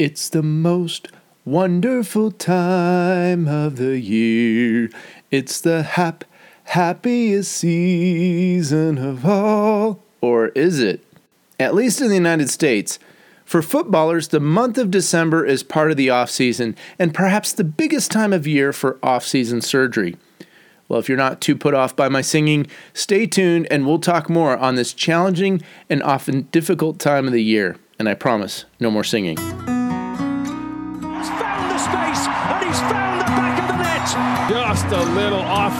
It's the most wonderful time of the year. It's the hap happiest season of all. Or is it? At least in the United States. For footballers, the month of December is part of the off season and perhaps the biggest time of year for off season surgery. Well, if you're not too put off by my singing, stay tuned and we'll talk more on this challenging and often difficult time of the year. And I promise, no more singing.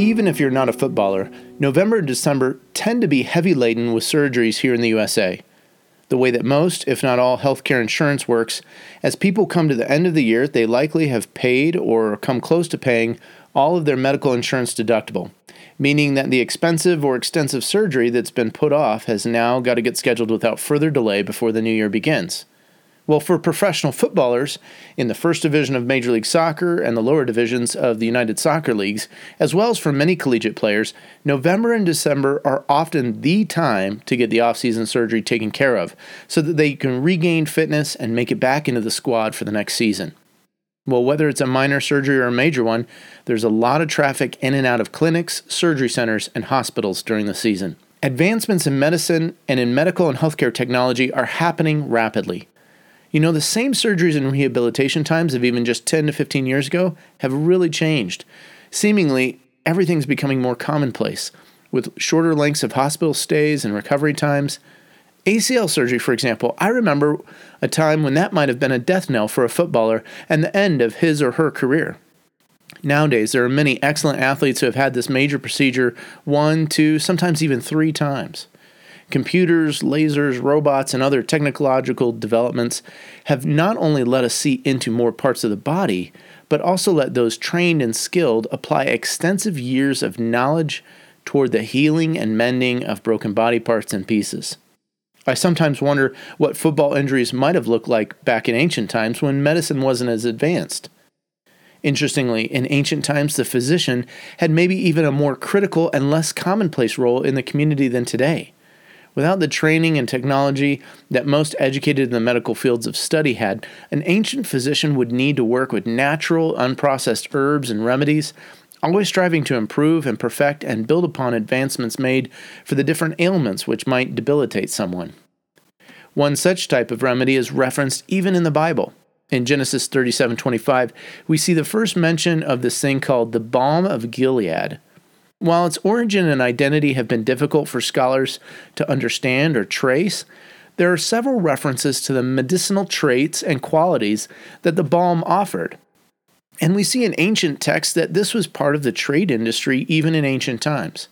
Even if you're not a footballer, November and December tend to be heavy laden with surgeries here in the USA. The way that most, if not all, healthcare insurance works, as people come to the end of the year, they likely have paid or come close to paying all of their medical insurance deductible, meaning that the expensive or extensive surgery that's been put off has now got to get scheduled without further delay before the new year begins. Well, for professional footballers in the first division of Major League Soccer and the lower divisions of the United Soccer Leagues, as well as for many collegiate players, November and December are often the time to get the offseason surgery taken care of so that they can regain fitness and make it back into the squad for the next season. Well, whether it's a minor surgery or a major one, there's a lot of traffic in and out of clinics, surgery centers, and hospitals during the season. Advancements in medicine and in medical and healthcare technology are happening rapidly. You know, the same surgeries and rehabilitation times of even just 10 to 15 years ago have really changed. Seemingly, everything's becoming more commonplace, with shorter lengths of hospital stays and recovery times. ACL surgery, for example, I remember a time when that might have been a death knell for a footballer and the end of his or her career. Nowadays, there are many excellent athletes who have had this major procedure one, two, sometimes even three times. Computers, lasers, robots, and other technological developments have not only let us see into more parts of the body, but also let those trained and skilled apply extensive years of knowledge toward the healing and mending of broken body parts and pieces. I sometimes wonder what football injuries might have looked like back in ancient times when medicine wasn't as advanced. Interestingly, in ancient times, the physician had maybe even a more critical and less commonplace role in the community than today. Without the training and technology that most educated in the medical fields of study had, an ancient physician would need to work with natural, unprocessed herbs and remedies, always striving to improve and perfect and build upon advancements made for the different ailments which might debilitate someone. One such type of remedy is referenced even in the Bible. In Genesis 37:25, we see the first mention of this thing called the balm of Gilead while its origin and identity have been difficult for scholars to understand or trace, there are several references to the medicinal traits and qualities that the balm offered. And we see in ancient texts that this was part of the trade industry even in ancient times.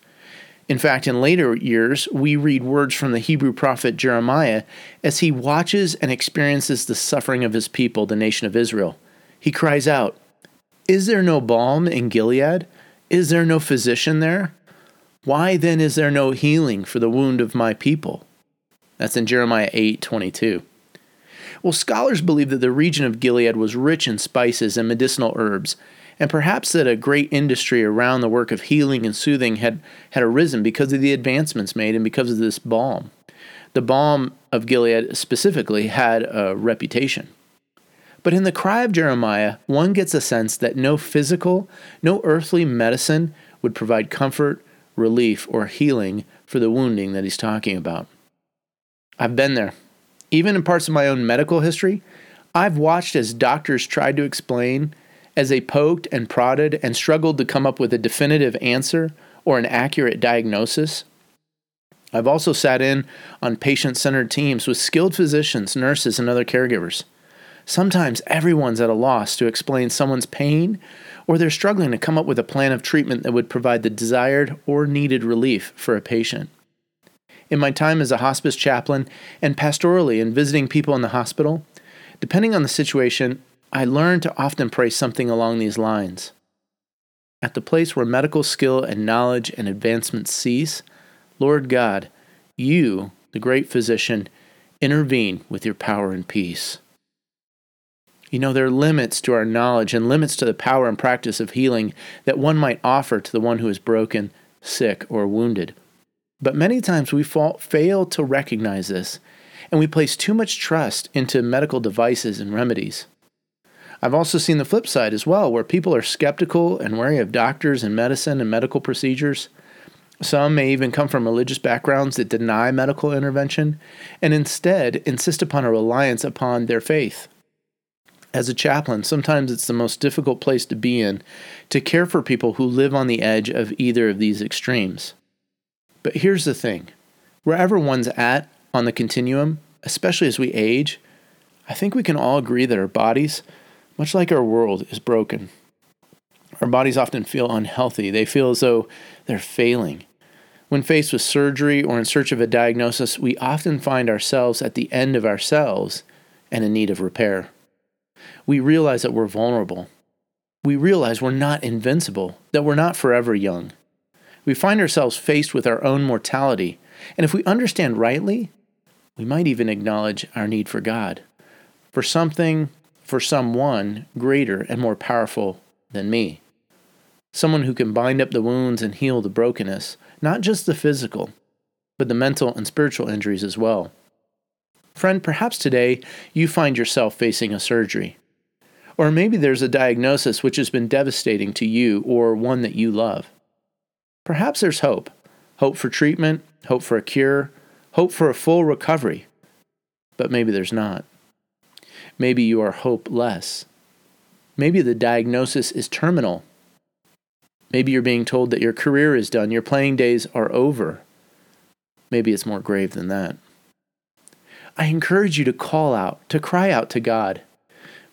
In fact, in later years, we read words from the Hebrew prophet Jeremiah as he watches and experiences the suffering of his people, the nation of Israel. He cries out, Is there no balm in Gilead? Is there no physician there? Why then is there no healing for the wound of my people? That's in Jeremiah 8 22. Well, scholars believe that the region of Gilead was rich in spices and medicinal herbs, and perhaps that a great industry around the work of healing and soothing had, had arisen because of the advancements made and because of this balm. The balm of Gilead specifically had a reputation. But in the cry of Jeremiah, one gets a sense that no physical, no earthly medicine would provide comfort, relief, or healing for the wounding that he's talking about. I've been there. Even in parts of my own medical history, I've watched as doctors tried to explain, as they poked and prodded and struggled to come up with a definitive answer or an accurate diagnosis. I've also sat in on patient centered teams with skilled physicians, nurses, and other caregivers. Sometimes everyone's at a loss to explain someone's pain, or they're struggling to come up with a plan of treatment that would provide the desired or needed relief for a patient. In my time as a hospice chaplain and pastorally in visiting people in the hospital, Depending on the situation, I learned to often pray something along these lines. At the place where medical skill and knowledge and advancement cease, Lord God, you, the great physician, intervene with your power and peace. You know, there are limits to our knowledge and limits to the power and practice of healing that one might offer to the one who is broken, sick, or wounded. But many times we fall, fail to recognize this, and we place too much trust into medical devices and remedies. I've also seen the flip side as well, where people are skeptical and wary of doctors and medicine and medical procedures. Some may even come from religious backgrounds that deny medical intervention and instead insist upon a reliance upon their faith. As a chaplain, sometimes it's the most difficult place to be in to care for people who live on the edge of either of these extremes. But here's the thing wherever one's at on the continuum, especially as we age, I think we can all agree that our bodies, much like our world, is broken. Our bodies often feel unhealthy. They feel as though they're failing. When faced with surgery or in search of a diagnosis, we often find ourselves at the end of ourselves and in need of repair. We realize that we're vulnerable. We realize we're not invincible, that we're not forever young. We find ourselves faced with our own mortality, and if we understand rightly, we might even acknowledge our need for God, for something, for someone greater and more powerful than me. Someone who can bind up the wounds and heal the brokenness, not just the physical, but the mental and spiritual injuries as well. Friend, perhaps today you find yourself facing a surgery. Or maybe there's a diagnosis which has been devastating to you or one that you love. Perhaps there's hope hope for treatment, hope for a cure, hope for a full recovery. But maybe there's not. Maybe you are hopeless. Maybe the diagnosis is terminal Maybe you're being told that your career is done, your playing days are over. Maybe it's more grave than that. I encourage you to call out, to cry out to God.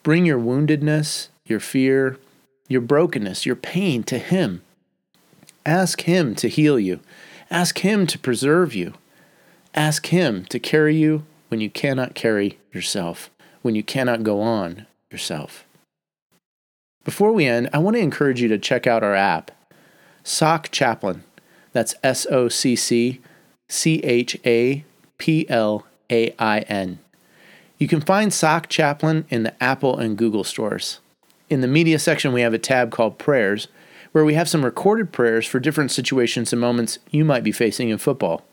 Bring your woundedness, your fear, your brokenness, your pain to Him. Ask Him to heal you. Ask Him to preserve you. Ask Him to carry you when you cannot carry yourself, when you cannot go on yourself. Before we end, I want to encourage you to check out our app, Sock Chaplain. That's S O C C C H A P L A I N. You can find SOC Chaplain in the Apple and Google stores. In the media section, we have a tab called Prayers, where we have some recorded prayers for different situations and moments you might be facing in football.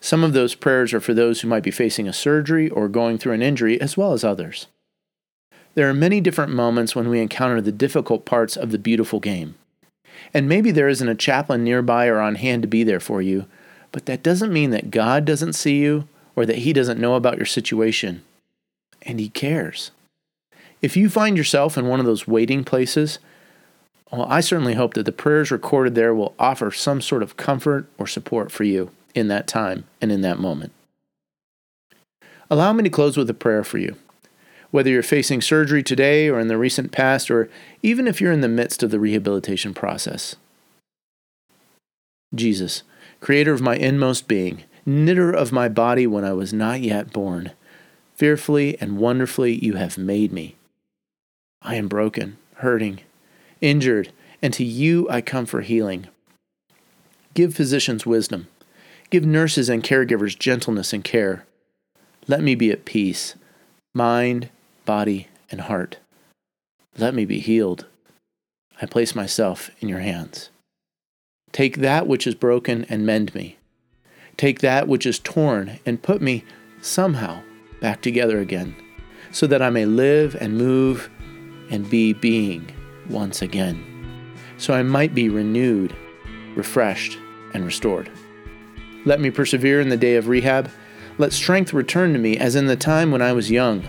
Some of those prayers are for those who might be facing a surgery or going through an injury, as well as others. There are many different moments when we encounter the difficult parts of the beautiful game. And maybe there isn't a chaplain nearby or on hand to be there for you, but that doesn't mean that God doesn't see you or that He doesn't know about your situation. And He cares. If you find yourself in one of those waiting places, well, I certainly hope that the prayers recorded there will offer some sort of comfort or support for you in that time and in that moment. Allow me to close with a prayer for you. Whether you're facing surgery today or in the recent past, or even if you're in the midst of the rehabilitation process. Jesus, creator of my inmost being, knitter of my body when I was not yet born, fearfully and wonderfully you have made me. I am broken, hurting, injured, and to you I come for healing. Give physicians wisdom. Give nurses and caregivers gentleness and care. Let me be at peace, mind, body, and heart. Let me be healed. I place myself in your hands. Take that which is broken and mend me. Take that which is torn and put me somehow back together again, so that I may live and move and be being once again, so I might be renewed, refreshed, and restored. Let me persevere in the day of rehab. Let strength return to me as in the time when I was young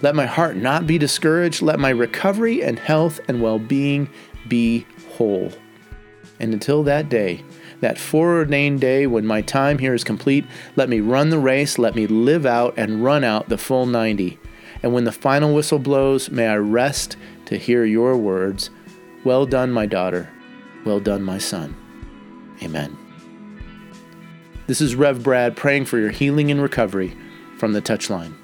let my heart not be discouraged. Let my recovery and health and well being be whole. And until that day, that foreordained day when my time here is complete, let me run the race, let me live out and run out the full 90. And when the final whistle blows, may I rest to hear your words Well done, my daughter. Well done, my son. Amen. This is Rev Brad praying for your healing and recovery from the touchline.